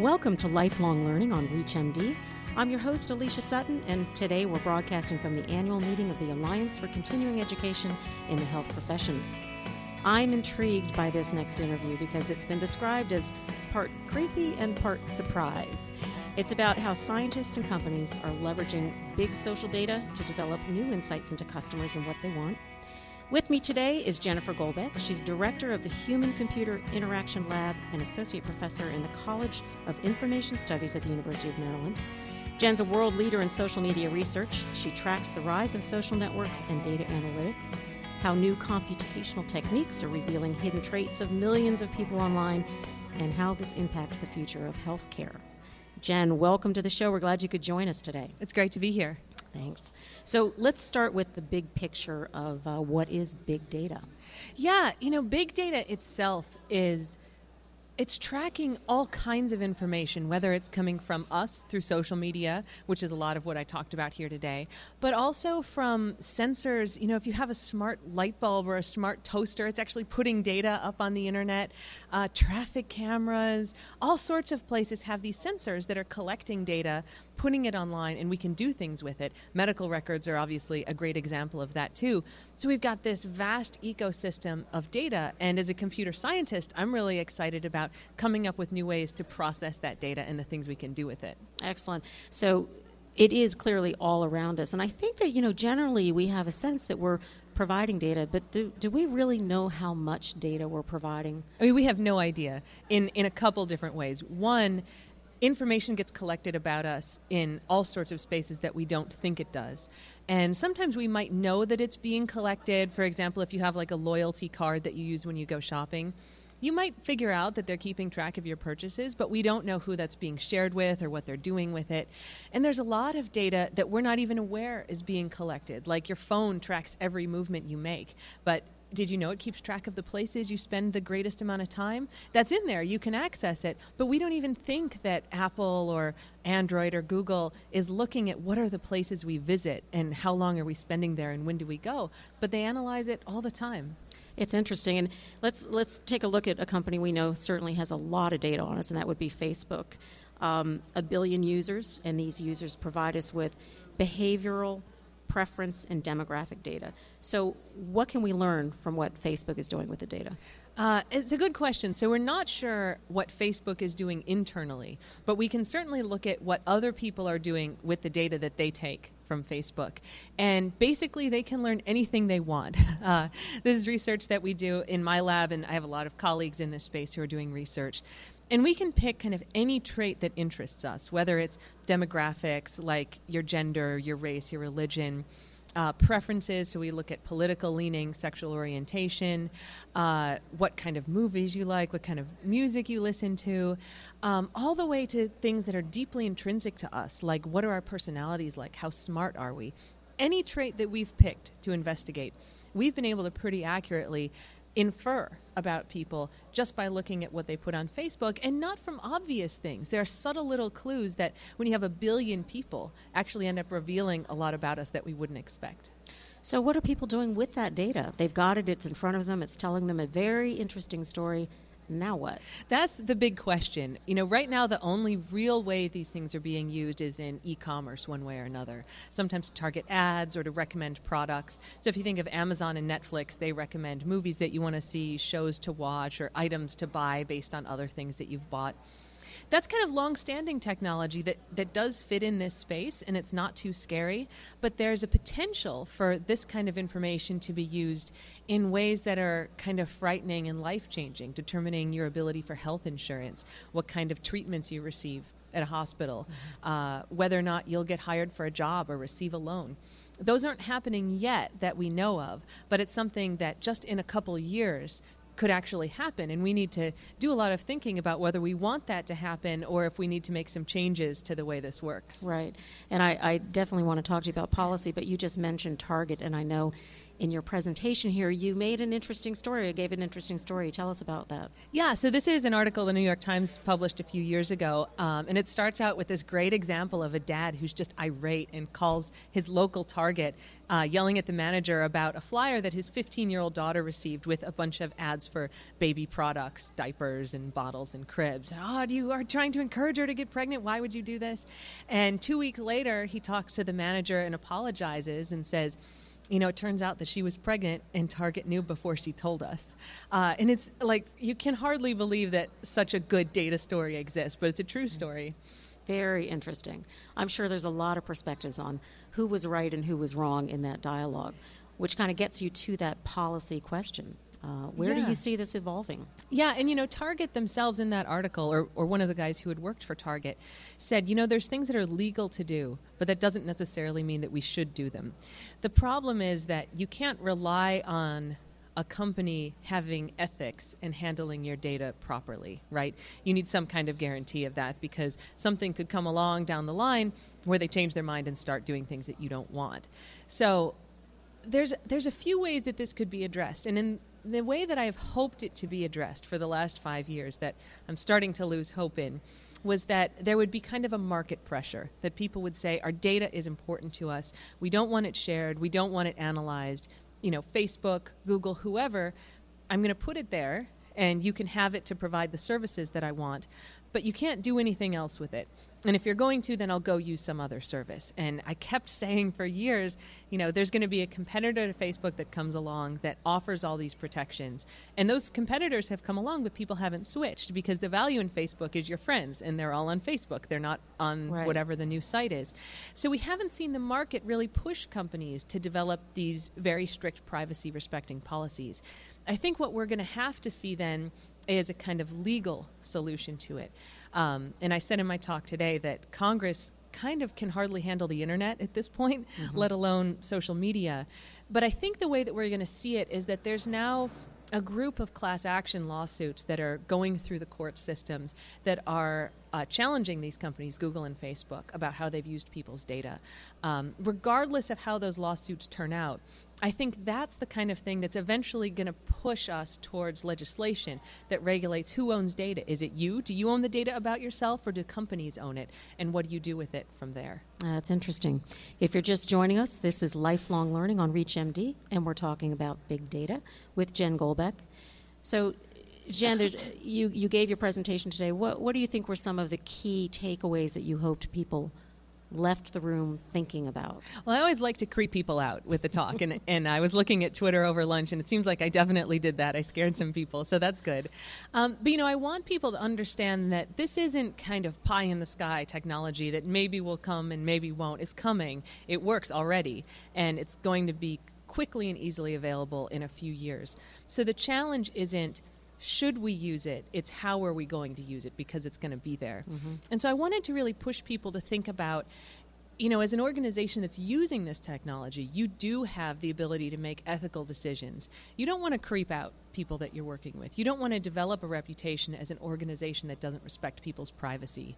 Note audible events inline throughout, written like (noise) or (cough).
Welcome to Lifelong Learning on ReachMD. I'm your host, Alicia Sutton, and today we're broadcasting from the annual meeting of the Alliance for Continuing Education in the Health Professions. I'm intrigued by this next interview because it's been described as part creepy and part surprise. It's about how scientists and companies are leveraging big social data to develop new insights into customers and what they want. With me today is Jennifer Golbeck. She's director of the Human Computer Interaction Lab and associate professor in the College of Information Studies at the University of Maryland. Jen's a world leader in social media research. She tracks the rise of social networks and data analytics, how new computational techniques are revealing hidden traits of millions of people online, and how this impacts the future of healthcare. Jen, welcome to the show. We're glad you could join us today. It's great to be here. Thanks. So let's start with the big picture of uh, what is big data. Yeah, you know, big data itself is it's tracking all kinds of information, whether it's coming from us through social media, which is a lot of what I talked about here today, but also from sensors. You know, if you have a smart light bulb or a smart toaster, it's actually putting data up on the internet. Uh, traffic cameras, all sorts of places have these sensors that are collecting data putting it online and we can do things with it. Medical records are obviously a great example of that too. So we've got this vast ecosystem of data and as a computer scientist, I'm really excited about coming up with new ways to process that data and the things we can do with it. Excellent. So it is clearly all around us and I think that you know generally we have a sense that we're providing data, but do, do we really know how much data we're providing? I mean, we have no idea in, in a couple different ways. One, information gets collected about us in all sorts of spaces that we don't think it does. And sometimes we might know that it's being collected. For example, if you have like a loyalty card that you use when you go shopping, you might figure out that they're keeping track of your purchases, but we don't know who that's being shared with or what they're doing with it. And there's a lot of data that we're not even aware is being collected. Like your phone tracks every movement you make, but did you know it keeps track of the places you spend the greatest amount of time? That's in there. You can access it. But we don't even think that Apple or Android or Google is looking at what are the places we visit and how long are we spending there and when do we go. But they analyze it all the time. It's interesting, and let's let's take a look at a company we know certainly has a lot of data on us, and that would be Facebook. Um, a billion users, and these users provide us with behavioral preference and demographic data. So, what can we learn from what Facebook is doing with the data? Uh, it's a good question. So, we're not sure what Facebook is doing internally, but we can certainly look at what other people are doing with the data that they take from Facebook. And basically, they can learn anything they want. (laughs) Uh, this is research that we do in my lab, and I have a lot of colleagues in this space who are doing research. And we can pick kind of any trait that interests us, whether it's demographics like your gender, your race, your religion, uh, preferences. So we look at political leaning, sexual orientation, uh, what kind of movies you like, what kind of music you listen to, um, all the way to things that are deeply intrinsic to us, like what are our personalities like, how smart are we. Any trait that we've picked to investigate, we've been able to pretty accurately infer about people just by looking at what they put on Facebook and not from obvious things. There are subtle little clues that when you have a billion people actually end up revealing a lot about us that we wouldn't expect. So, what are people doing with that data? They've got it, it's in front of them, it's telling them a very interesting story now what? That's the big question. You know, right now the only real way these things are being used is in e-commerce one way or another. Sometimes to target ads or to recommend products. So if you think of Amazon and Netflix, they recommend movies that you want to see, shows to watch, or items to buy based on other things that you've bought that's kind of long-standing technology that, that does fit in this space and it's not too scary but there's a potential for this kind of information to be used in ways that are kind of frightening and life-changing determining your ability for health insurance what kind of treatments you receive at a hospital mm-hmm. uh, whether or not you'll get hired for a job or receive a loan those aren't happening yet that we know of, but it's something that just in a couple years could actually happen. And we need to do a lot of thinking about whether we want that to happen or if we need to make some changes to the way this works. Right. And I, I definitely want to talk to you about policy, but you just mentioned Target, and I know in your presentation here, you made an interesting story, You gave an interesting story. Tell us about that. Yeah, so this is an article the New York Times published a few years ago, um, and it starts out with this great example of a dad who's just irate and calls his local Target, uh, yelling at the manager about a flyer that his 15 year old daughter received with a bunch of ads for baby products, diapers, and bottles and cribs. oh, you are trying to encourage her to get pregnant. Why would you do this? And two weeks later, he talks to the manager and apologizes and says, you know, it turns out that she was pregnant and Target knew before she told us. Uh, and it's like, you can hardly believe that such a good data story exists, but it's a true story. Very interesting. I'm sure there's a lot of perspectives on who was right and who was wrong in that dialogue, which kind of gets you to that policy question. Uh, where yeah. do you see this evolving? Yeah, and you know, Target themselves in that article, or, or one of the guys who had worked for Target, said, you know, there's things that are legal to do, but that doesn't necessarily mean that we should do them. The problem is that you can't rely on a company having ethics and handling your data properly, right? You need some kind of guarantee of that because something could come along down the line where they change their mind and start doing things that you don't want. So there's there's a few ways that this could be addressed, and in the way that I've hoped it to be addressed for the last five years, that I'm starting to lose hope in, was that there would be kind of a market pressure that people would say our data is important to us. We don't want it shared. We don't want it analyzed. You know, Facebook, Google, whoever. I'm going to put it there, and you can have it to provide the services that I want, but you can't do anything else with it and if you're going to, then I'll go use some other service. And I kept saying for years, you know, there's going to be a competitor to Facebook that comes along that offers all these protections. And those competitors have come along, but people haven't switched because the value in Facebook is your friends, and they're all on Facebook. They're not on right. whatever the new site is. So we haven't seen the market really push companies to develop these very strict privacy respecting policies. I think what we're going to have to see then is a kind of legal solution to it. Um, and I said in my talk today that Congress kind of can hardly handle the internet at this point, mm-hmm. let alone social media. But I think the way that we're going to see it is that there's now a group of class action lawsuits that are going through the court systems that are uh, challenging these companies, Google and Facebook, about how they've used people's data. Um, regardless of how those lawsuits turn out, I think that's the kind of thing that's eventually going to push us towards legislation that regulates who owns data. Is it you? Do you own the data about yourself, or do companies own it? And what do you do with it from there? That's interesting. If you're just joining us, this is Lifelong Learning on ReachMD, and we're talking about big data with Jen Golbeck. So, Jen, (laughs) you, you gave your presentation today. What, what do you think were some of the key takeaways that you hoped people left the room thinking about? Well, I always like to creep people out with the talk, and, (laughs) and I was looking at Twitter over lunch, and it seems like I definitely did that. I scared some people, so that's good. Um, but you know, I want people to understand that this isn't kind of pie in the sky technology that maybe will come and maybe won't. It's coming. It works already, and it's going to be quickly and easily available in a few years. So the challenge isn't should we use it? It's how are we going to use it because it's going to be there. Mm-hmm. And so I wanted to really push people to think about you know, as an organization that's using this technology, you do have the ability to make ethical decisions. You don't want to creep out people that you're working with. You don't want to develop a reputation as an organization that doesn't respect people's privacy.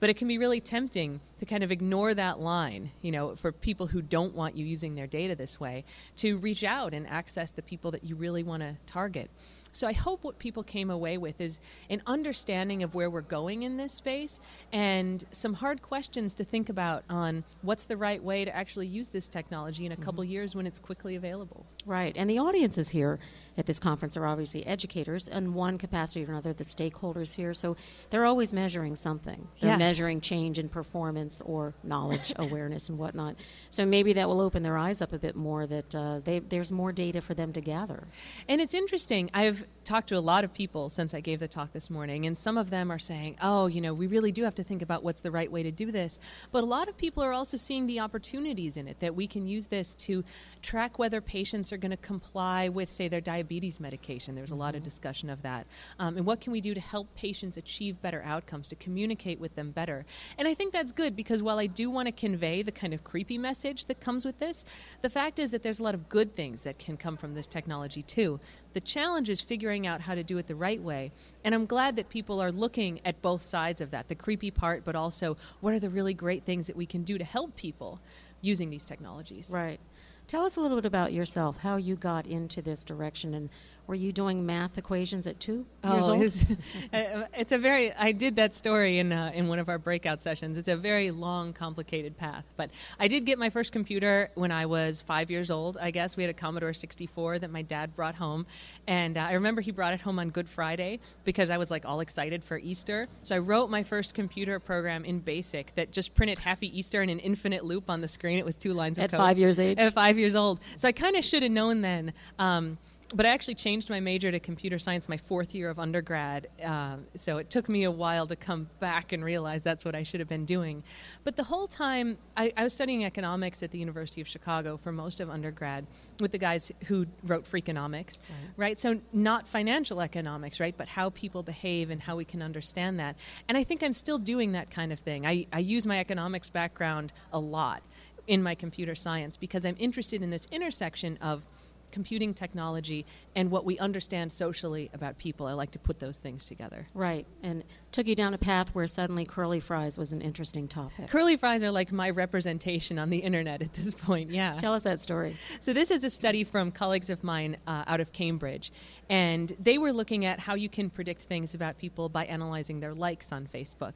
But it can be really tempting to kind of ignore that line, you know, for people who don't want you using their data this way, to reach out and access the people that you really want to target. So I hope what people came away with is an understanding of where we're going in this space and some hard questions to think about on what's the right way to actually use this technology in a couple mm-hmm. years when it's quickly available. Right. And the audience is here at this conference are obviously educators in one capacity or another, the stakeholders here. So they're always measuring something. They're yeah. measuring change in performance or knowledge, (laughs) awareness, and whatnot. So maybe that will open their eyes up a bit more that uh, they, there's more data for them to gather. And it's interesting. I've talked to a lot of people since I gave the talk this morning, and some of them are saying, oh, you know, we really do have to think about what's the right way to do this. But a lot of people are also seeing the opportunities in it that we can use this to track whether patients are going to comply with, say, their diabetes medication. There's mm-hmm. a lot of mm-hmm. discussion of that. Um, and what can we do to help patients achieve better outcomes, to communicate with them better? And I think that's good because while I do want to convey the kind of creepy message that comes with this, the fact is that there's a lot of good things that can come from this technology too. The challenge is figuring out how to do it the right way. And I'm glad that people are looking at both sides of that the creepy part, but also what are the really great things that we can do to help people using these technologies. Right. Tell us a little bit about yourself, how you got into this direction, and were you doing math equations at two oh, years old? It's, (laughs) (laughs) it's a very. I did that story in uh, in one of our breakout sessions. It's a very long, complicated path. But I did get my first computer when I was five years old. I guess we had a Commodore 64 that my dad brought home, and uh, I remember he brought it home on Good Friday because I was like all excited for Easter. So I wrote my first computer program in BASIC that just printed Happy Easter in an infinite loop on the screen. It was two lines of at code. five years age. At five years old. So I kind of should have known then. Um, but I actually changed my major to computer science my fourth year of undergrad. Uh, so it took me a while to come back and realize that's what I should have been doing. But the whole time, I, I was studying economics at the University of Chicago for most of undergrad with the guys who wrote Freakonomics, right. right? So not financial economics, right? But how people behave and how we can understand that. And I think I'm still doing that kind of thing. I, I use my economics background a lot in my computer science because I'm interested in this intersection of computing technology and what we understand socially about people. I like to put those things together. Right. And took you down a path where suddenly curly fries was an interesting topic. Curly fries are like my representation on the internet at this point, yeah. Tell us that story. So, this is a study from colleagues of mine uh, out of Cambridge. And they were looking at how you can predict things about people by analyzing their likes on Facebook.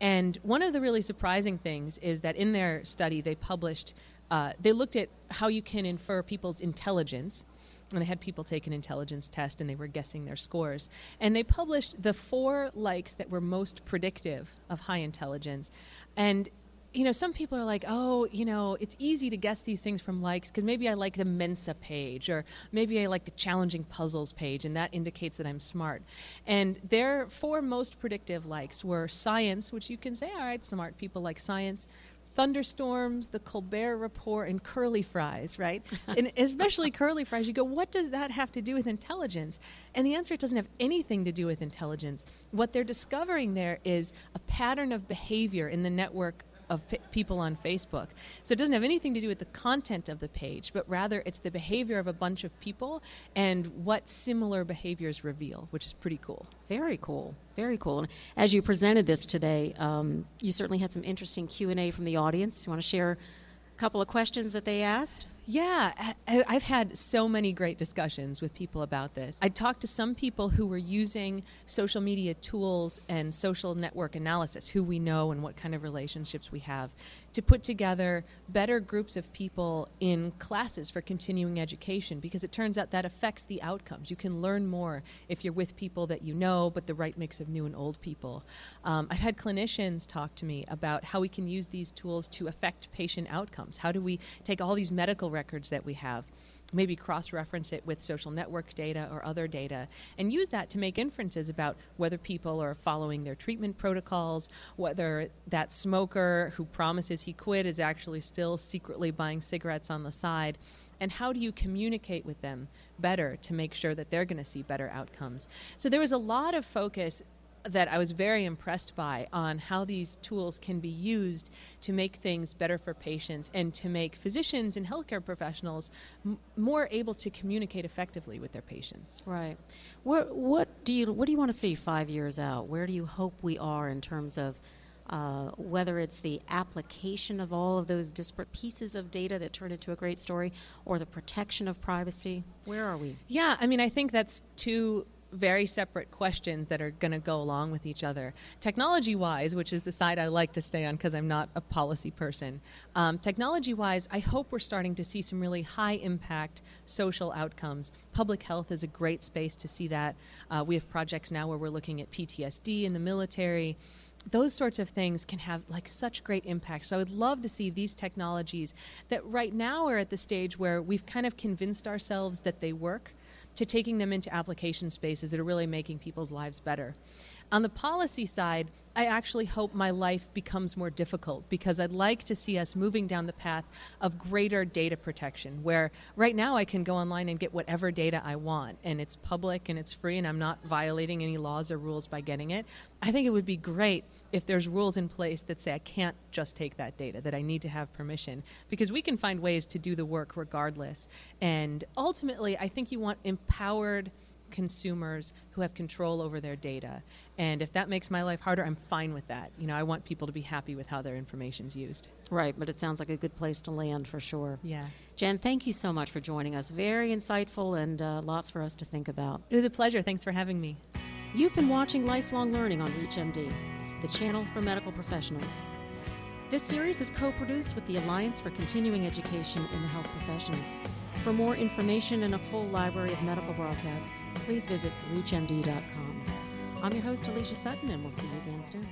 And one of the really surprising things is that in their study, they published uh, they looked at how you can infer people's intelligence. And they had people take an intelligence test and they were guessing their scores. And they published the four likes that were most predictive of high intelligence. And you know, some people are like, oh, you know, it's easy to guess these things from likes because maybe I like the Mensa page or maybe I like the challenging puzzles page, and that indicates that I'm smart. And their four most predictive likes were science, which you can say, all right, smart people like science, thunderstorms, the Colbert Report, and curly fries, right? (laughs) and especially curly fries, you go, what does that have to do with intelligence? And the answer it doesn't have anything to do with intelligence. What they're discovering there is a pattern of behavior in the network of p- people on Facebook. So it doesn't have anything to do with the content of the page, but rather it's the behavior of a bunch of people and what similar behaviors reveal, which is pretty cool. Very cool. Very cool. And as you presented this today, um, you certainly had some interesting Q and A from the audience. You want to share a couple of questions that they asked? Yeah, I've had so many great discussions with people about this. I talked to some people who were using social media tools and social network analysis, who we know and what kind of relationships we have, to put together better groups of people in classes for continuing education because it turns out that affects the outcomes. You can learn more if you're with people that you know, but the right mix of new and old people. Um, I've had clinicians talk to me about how we can use these tools to affect patient outcomes. How do we take all these medical records that we have maybe cross reference it with social network data or other data and use that to make inferences about whether people are following their treatment protocols, whether that smoker who promises he quit is actually still secretly buying cigarettes on the side. And how do you communicate with them better to make sure that they're going to see better outcomes? So there was a lot of focus that I was very impressed by on how these tools can be used to make things better for patients and to make physicians and healthcare professionals m- more able to communicate effectively with their patients. Right. What, what do you what do you want to see five years out? Where do you hope we are in terms of uh, whether it's the application of all of those disparate pieces of data that turn into a great story or the protection of privacy? Where are we? Yeah, I mean, I think that's two very separate questions that are going to go along with each other. Technology wise, which is the side I like to stay on because I'm not a policy person, um, technology wise, I hope we're starting to see some really high impact social outcomes. Public health is a great space to see that. Uh, we have projects now where we're looking at PTSD in the military those sorts of things can have like such great impact. So I would love to see these technologies that right now are at the stage where we've kind of convinced ourselves that they work to taking them into application spaces that are really making people's lives better. On the policy side, I actually hope my life becomes more difficult because I'd like to see us moving down the path of greater data protection, where right now I can go online and get whatever data I want, and it's public and it's free, and I'm not violating any laws or rules by getting it. I think it would be great if there's rules in place that say I can't just take that data, that I need to have permission, because we can find ways to do the work regardless. And ultimately, I think you want empowered consumers who have control over their data. And if that makes my life harder, I'm fine with that. You know, I want people to be happy with how their information's used. Right, but it sounds like a good place to land for sure. Yeah. Jen, thank you so much for joining us. Very insightful and uh, lots for us to think about. It was a pleasure. Thanks for having me. You've been watching Lifelong Learning on ReachMD, the channel for medical professionals. This series is co produced with the Alliance for Continuing Education in the Health Professions. For more information and a full library of medical broadcasts, please visit ReachMD.com. I'm your host, Alicia Sutton, and we'll see you again soon.